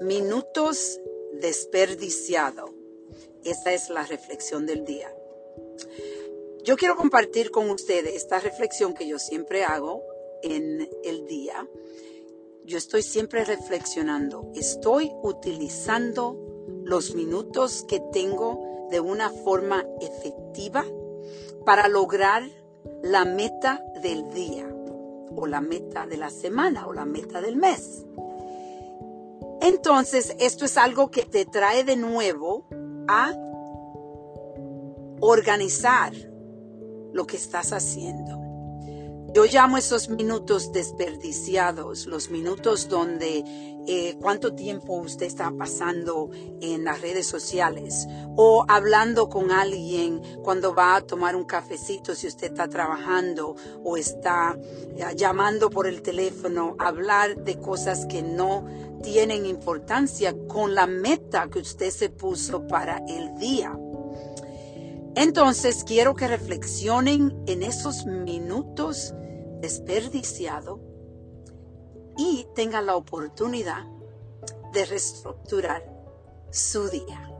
Minutos desperdiciados. Esa es la reflexión del día. Yo quiero compartir con ustedes esta reflexión que yo siempre hago en el día. Yo estoy siempre reflexionando. Estoy utilizando los minutos que tengo de una forma efectiva para lograr la meta del día o la meta de la semana o la meta del mes. Entonces, esto es algo que te trae de nuevo a organizar lo que estás haciendo. Yo llamo esos minutos desperdiciados, los minutos donde eh, cuánto tiempo usted está pasando en las redes sociales o hablando con alguien cuando va a tomar un cafecito si usted está trabajando o está eh, llamando por el teléfono, hablar de cosas que no tienen importancia con la meta que usted se puso para el día. Entonces quiero que reflexionen en esos minutos desperdiciado y tenga la oportunidad de reestructurar su día.